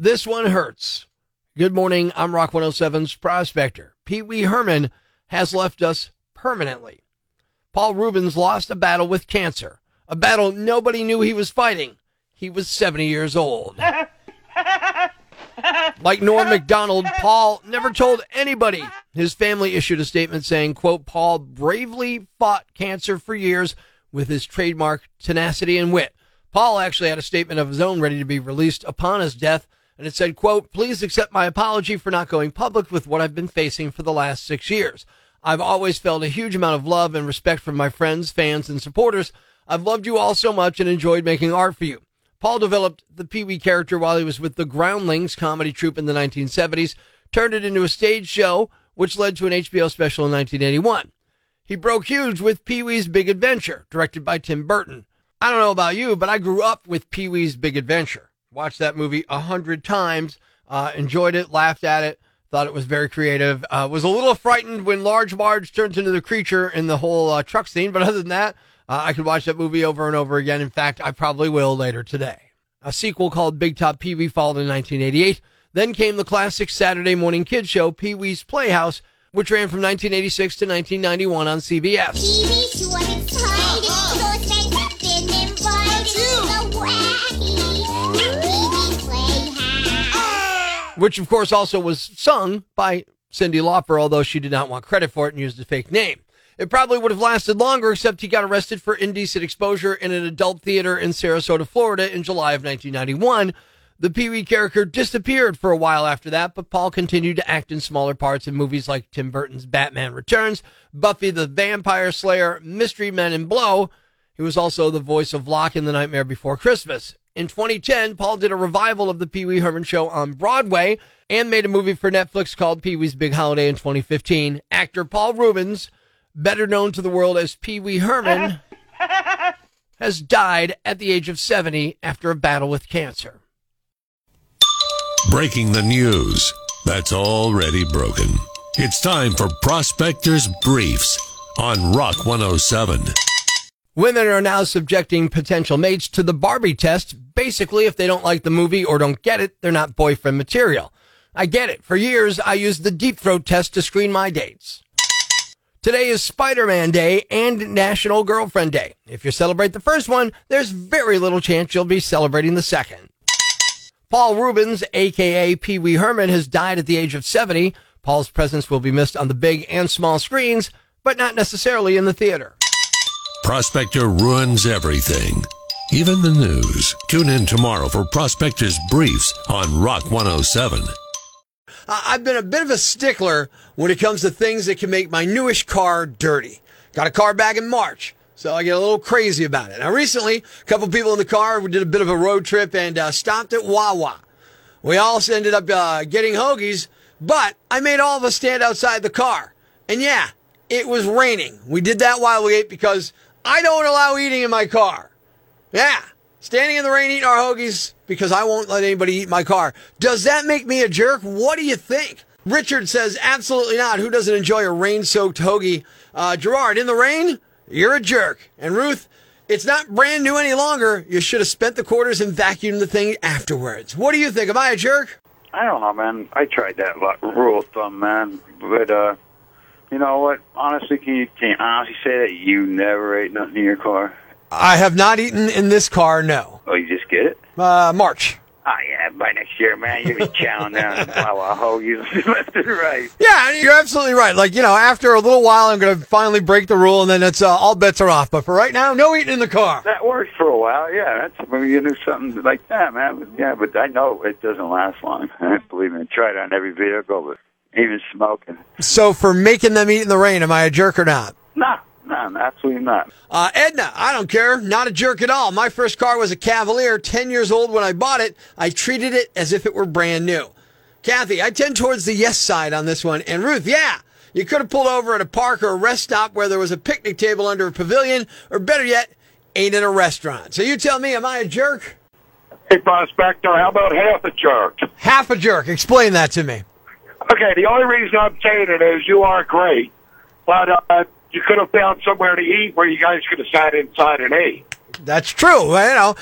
This one hurts. Good morning. I'm Rock 107's prospector. Pee Wee Herman has left us permanently. Paul Reubens lost a battle with cancer, a battle nobody knew he was fighting. He was 70 years old. like Norm Macdonald, Paul never told anybody. His family issued a statement saying, quote, Paul bravely fought cancer for years with his trademark tenacity and wit. Paul actually had a statement of his own ready to be released upon his death, and it said, quote, please accept my apology for not going public with what I've been facing for the last six years. I've always felt a huge amount of love and respect from my friends, fans, and supporters. I've loved you all so much and enjoyed making art for you. Paul developed the Pee Wee character while he was with the Groundlings comedy troupe in the 1970s, turned it into a stage show, which led to an HBO special in 1981. He broke huge with Pee Wee's Big Adventure, directed by Tim Burton. I don't know about you, but I grew up with Pee Wee's Big Adventure. Watched that movie a hundred times, uh, enjoyed it, laughed at it, thought it was very creative. Uh, was a little frightened when Large Marge turns into the creature in the whole uh, truck scene, but other than that, uh, I could watch that movie over and over again. In fact, I probably will later today. A sequel called Big Top Pee Wee followed in 1988. Then came the classic Saturday morning kids show Pee Wee's Playhouse, which ran from 1986 to 1991 on CBS. Which, of course, also was sung by Cyndi Lauper, although she did not want credit for it and used a fake name. It probably would have lasted longer, except he got arrested for indecent exposure in an adult theater in Sarasota, Florida in July of 1991. The Pee Wee character disappeared for a while after that, but Paul continued to act in smaller parts in movies like Tim Burton's Batman Returns, Buffy the Vampire Slayer, Mystery Men, and Blow. He was also the voice of Lock in The Nightmare Before Christmas. In 2010, Paul did a revival of the Pee Wee Herman show on Broadway and made a movie for Netflix called Pee Wee's Big Holiday in 2015. Actor Paul Reubens better known to the world as Pee Wee Herman, has died at the age of 70 after a battle with cancer. Breaking the news that's already broken. It's time for Prospectors Briefs on Rock 107. Women are now subjecting potential mates to the Barbie test. Basically, if they don't like the movie or don't get it, they're not boyfriend material. I get it. For years, I used the deep throat test to screen my dates. Today is Spider-Man Day and National Girlfriend Day. If you celebrate the first one, there's very little chance you'll be celebrating the second. Paul Reubens, aka Pee Wee Herman, has died at the age of 70. Paul's presence will be missed on the big and small screens, but not necessarily in the theater. Prospector ruins everything, even the news. Tune in tomorrow for Prospector's Briefs on Rock 107. I've been a bit of a stickler when it comes to things that can make my newish car dirty. Got a car back in March. So I get a little crazy about it. Now, recently, a couple people in the car, we did a bit of a road trip and uh, stopped at Wawa. We all ended up uh, getting hoagies, but I made all of us stand outside the car. And yeah, it was raining. We did that while we ate because I don't allow eating in my car. Yeah, standing in the rain eating our hoagies because I won't let anybody eat my car. Does that make me a jerk? What do you think? Richard says, absolutely not. Who doesn't enjoy a rain soaked hoagie? Uh, Gerard, in the rain? You're a jerk. And Ruth, it's not brand new any longer. You should have spent the quarters and vacuumed the thing afterwards. What do you think? Am I a jerk? I don't know, man. I tried that rule of thumb, man. But, uh, you know what? Honestly, can you, can you honestly say that you never ate nothing in your car? I have not eaten in this car, no. Oh, you just get it? Uh, March. Oh yeah, by next year, man, you'll be chowing down and Wawa hoagies left and right. Yeah, you're absolutely right. Like you know, after a little while, I'm going to finally break the rule, and then it's uh, all bets are off. But for right now, no eating in the car. That works for a while. Yeah, that's maybe you do something like that, man. Yeah, but I know it doesn't last long. I believe me, I tried it on every vehicle, but even smoking. So for making them eat in the rain, am I a jerk or not? Nah, no, absolutely not. Uh, Edna, I don't care. Not a jerk at all. My first car was a Cavalier, 10 years old when I bought it. I treated it as if it were brand new. Kathy, I tend towards the yes side on this one. And Ruth, yeah, you could have pulled over at a park or a rest stop where there was a picnic table under a pavilion, or better yet, ain't in a restaurant. So you tell me, am I a jerk? Hey, Prospector, how about half a jerk? Half a jerk. Explain that to me. Okay, the only reason I'm saying it is you are great, but uh, you could have found somewhere to eat where you guys could have sat inside and ate. That's true. You know.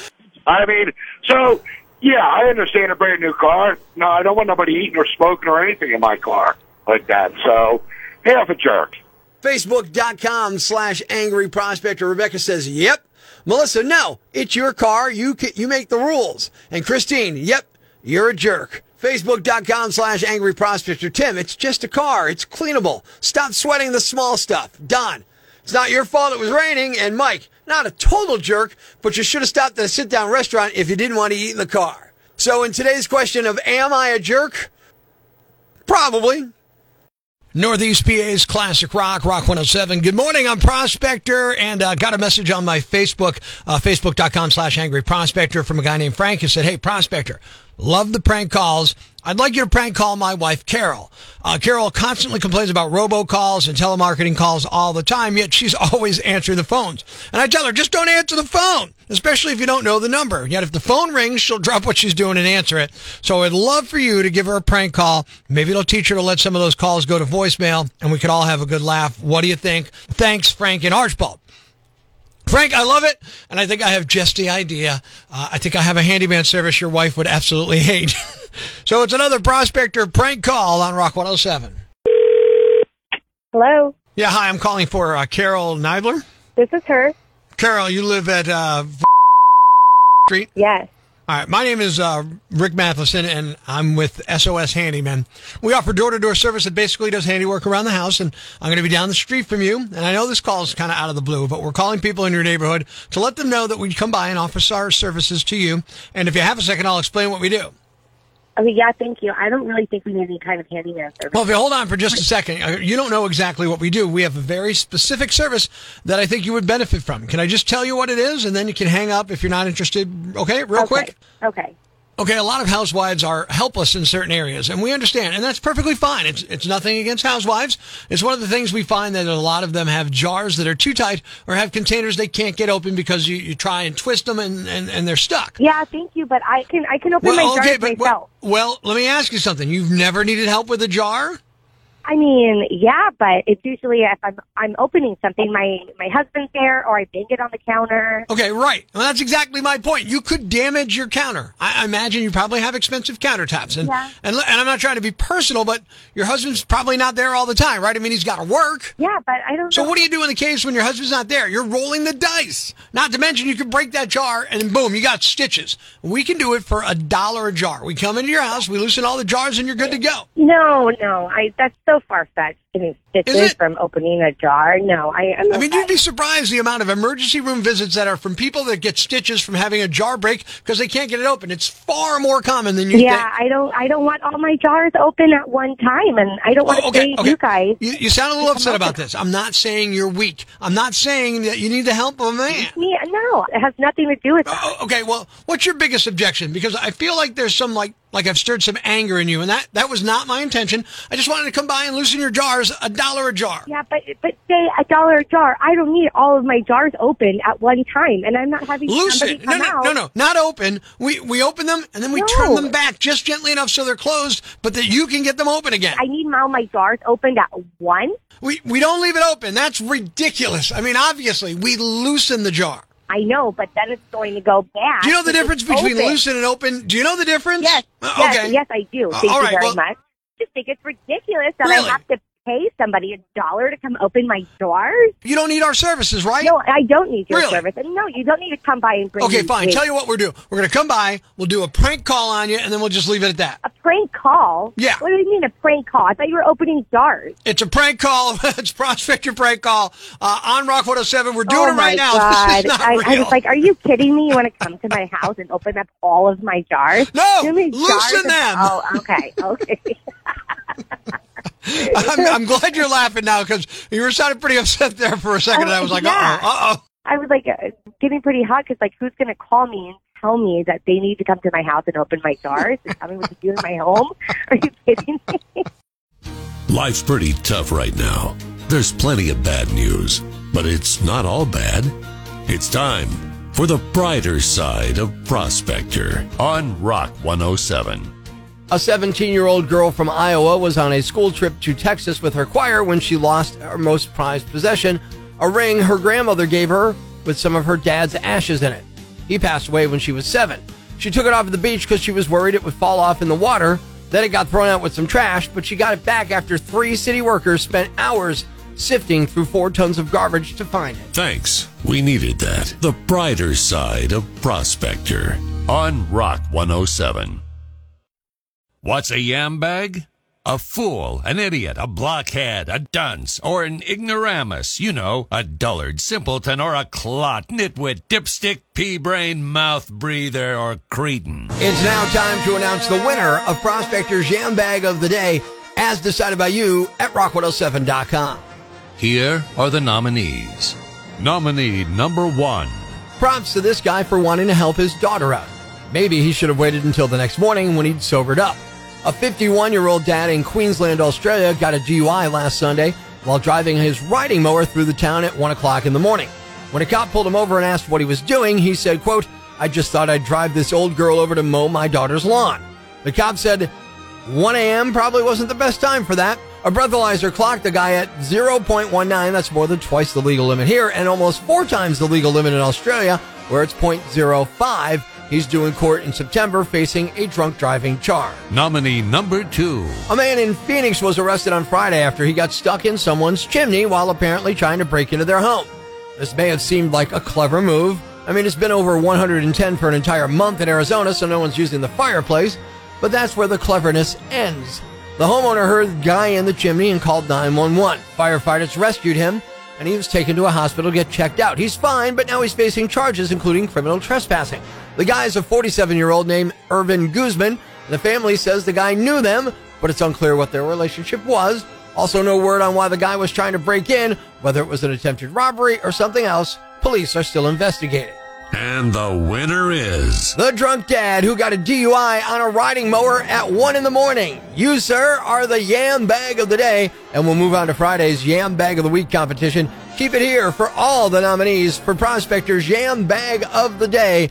I mean, so Yeah, I understand a brand new car. No, I don't want nobody eating or smoking or anything in my car like that. So, half a jerk. Facebook.com slash angry prospector. Rebecca says, yep. Melissa, no, it's your car. You can, you make the rules. And Christine, yep, you're a jerk. Facebook.com slash angry prospector. Tim, it's just a car. It's cleanable. Stop sweating the small stuff. Don, it's not your fault it was raining. And Mike, not a total jerk, but you should have stopped at a sit down restaurant if you didn't want to eat in the car. So in today's question of am I a jerk? Probably. Northeast PA's Classic Rock, Rock 107. Good morning, I'm Prospector, and uh, got a message on my Facebook, uh, facebook.com slash angry prospector from a guy named Frank who said, Hey, Prospector, love the prank calls. I'd like you to prank call my wife, Carol. Uh, Carol constantly complains about robocalls and telemarketing calls all the time, yet she's always answering the phones. And I tell her, just don't answer the phone, especially if you don't know the number. Yet if the phone rings, she'll drop what she's doing and answer it. So I'd love for you to give her a prank call. Maybe it'll teach her to let some of those calls go to voicemail and we could all have a good laugh. What do you think? Thanks, Frank and Archbald. Frank, I love it, and I think I have just the idea. Uh, I think I have a handyman service your wife would absolutely hate. so it's another prospector prank call on Rock 107. Hello, Yeah, hi, I'm calling for uh, Carol Nibler. this is her. Carol, you live at uh, Street. Yes. All right, my name is uh, Rick Matheson, and I'm with SOS Handyman. We offer door-to-door service that basically does handiwork around the house, and I'm going to be down the street from you. And I know this call is kind of out of the blue, but we're calling people in your neighborhood to let them know that we'd come by and offer our services to you. And if you have a second, I'll explain what we do. Okay, yeah, thank you. I don't really think we need any kind of handyman service. Well, if you hold on for just a second, uh, you don't know exactly what we do. We have a very specific service that I think you would benefit from. Can I just tell you what it is, and then you can hang up if you're not interested? Okay, real okay. quick. Okay. Okay, a lot of housewives are helpless in certain areas, and we understand, and that's perfectly fine. It's it's nothing against housewives. It's one of the things we find that a lot of them have jars that are too tight or have containers they can't get open because you, you try and twist them and, and, and they're stuck. Yeah, thank you, but I can I can open my jars myself. well, well, let me ask you something. You've never needed help with a jar? I mean, yeah, but it's usually if I'm I'm opening something, my my husband's there, or I bang it on the counter. Okay, right. Well, that's exactly my point. You could damage your counter. I, I imagine you probably have expensive countertops, and, Yeah. and and I'm not trying to be personal, but your husband's probably not there all the time, right? I mean, he's got to work. Yeah, but I don't. So know. what do you do in the case when your husband's not there? You're rolling the dice. Not to mention you could break that jar and boom, you got stitches. We can do it for a dollar a jar. We come into your house, we loosen all the jars, and you're good to go. No, no, I that's so far fetched. Stitches it? from opening a jar. No, I. I'm I mean, you'd be surprised the amount of emergency room visits that are from people that get stitches from having a jar break because they can't get it open. It's far more common than you think. Yeah, think. I don't. I don't want all my jars open at one time, and I don't want to Oh, okay, pay okay. you guys. You, you sound a little upset about this. I'm not saying you're weak. I'm not saying that you need the help of a man. Yeah, no, it has nothing to do with that. Oh, okay, well, what's your biggest objection? Because I feel like there's some like like I've stirred some anger in you, and that that was not my intention. I just wanted to come by and loosen your jars, a dollar a jar. Yeah, but but say a dollar a jar. I don't need all of my jars open at one time, and I'm not having Loosen, somebody no, no, out. no, no, not open. We we open them and then we turn them back just gently enough so they're closed, but that you can get them open again. I need all my jars opened at one. we we don't leave it open. That's ridiculous. I mean, obviously, we loosen the jar. I know, but then it's going to go bad. Do you know the difference between open. loosen and open? Do you know the difference? Yes, Uh, yes, okay. yes, I do. Uh, Thank all you very well- much. I just think it's ridiculous that Really? I have to pay somebody a dollar to come open my jars. You don't need our services, right? No, I don't need your Really? service. And no, you don't need to come by and bring Okay, fine. Tell you what we're doing. We're going to come by. We'll do a prank call on you, and then we'll just leave it at that. a prank call. Yeah. What do you mean a prank call? I thought you were opening jars. It's a prank call. it's Prospector prank call uh, on Rock 107. We're doing oh it right now. God. This is not I, real. I was like, are you kidding me? You want to come to my house and open up all of my jars? No, loosen of- them. Oh, okay, okay. I'm, I'm glad you're laughing now because you were sounding pretty upset there for a second. and I was like, Yeah. uh oh, uh oh. I was like uh, getting pretty hot because like, who's going to call me and tell me that they need to come to my house and open my jars and tell me what to do in my home? Are you kidding me? Life's pretty tough right now. There's plenty of bad news, but it's not all bad. It's time for the brighter side of Prospector on Rock 107. A 17 year old girl from Iowa was on a school trip to Texas with her choir when she lost her most prized possession, a ring her grandmother gave her with some of her dad's ashes in it. He passed away when she was seven. She took it off at the beach because she was worried it would fall off in the water. Then it got thrown out with some trash, but she got it back after three city workers spent hours sifting through four tons of garbage to find it. Thanks. We needed that. The brighter side of Prospector on Rock 107. What's a yam bag? A fool, an idiot, a blockhead, a dunce, or an ignoramus. You know, a dullard, simpleton, or a clot, nitwit, dipstick, pea brain, mouth breather, or cretin. It's now time to announce the winner of Prospector's Yam Bag of the Day, as decided by you at rock107.com. Here are the nominees. Nominee number one. Props to this guy for wanting to help his daughter out. Maybe he should have waited until the next morning when he'd sobered up. A 51 year old dad in Queensland, Australia got a DUI last Sunday while driving his riding mower through the town at 1 o'clock in the morning. When a cop pulled him over and asked what he was doing, he said, quote, I just thought I'd drive this old girl over to mow my daughter's lawn. The cop said, 1 a.m. probably wasn't the best time for that. A breathalyzer clocked the guy at 0.19. That's more than twice the legal limit here and almost four times the legal limit in Australia, where it's 0.05. He's due in court in September facing a drunk driving charge. Nominee number two. A man in Phoenix was arrested on Friday after he got stuck in someone's chimney while apparently trying to break into their home. This may have seemed like a clever move. I mean, it's been over 110 for an entire month in Arizona, so no one's using the fireplace, but that's where the cleverness ends. The homeowner heard the guy in the chimney and called 911. Firefighters rescued him, and he was taken to a hospital to get checked out. He's fine, but now he's facing charges, including criminal trespassing. The guy is a 47 year old named Irvin Guzman. The family says the guy knew them, but it's unclear what their relationship was. Also, no word on why the guy was trying to break in, whether it was an attempted robbery or something else. Police are still investigating. And the winner is. The drunk dad who got a DUI on a riding mower at 1 in the morning. You, sir, are the yam bag of the day. And we'll move on to Friday's yam bag of the week competition. Keep it here for all the nominees for Prospector's yam bag of the day,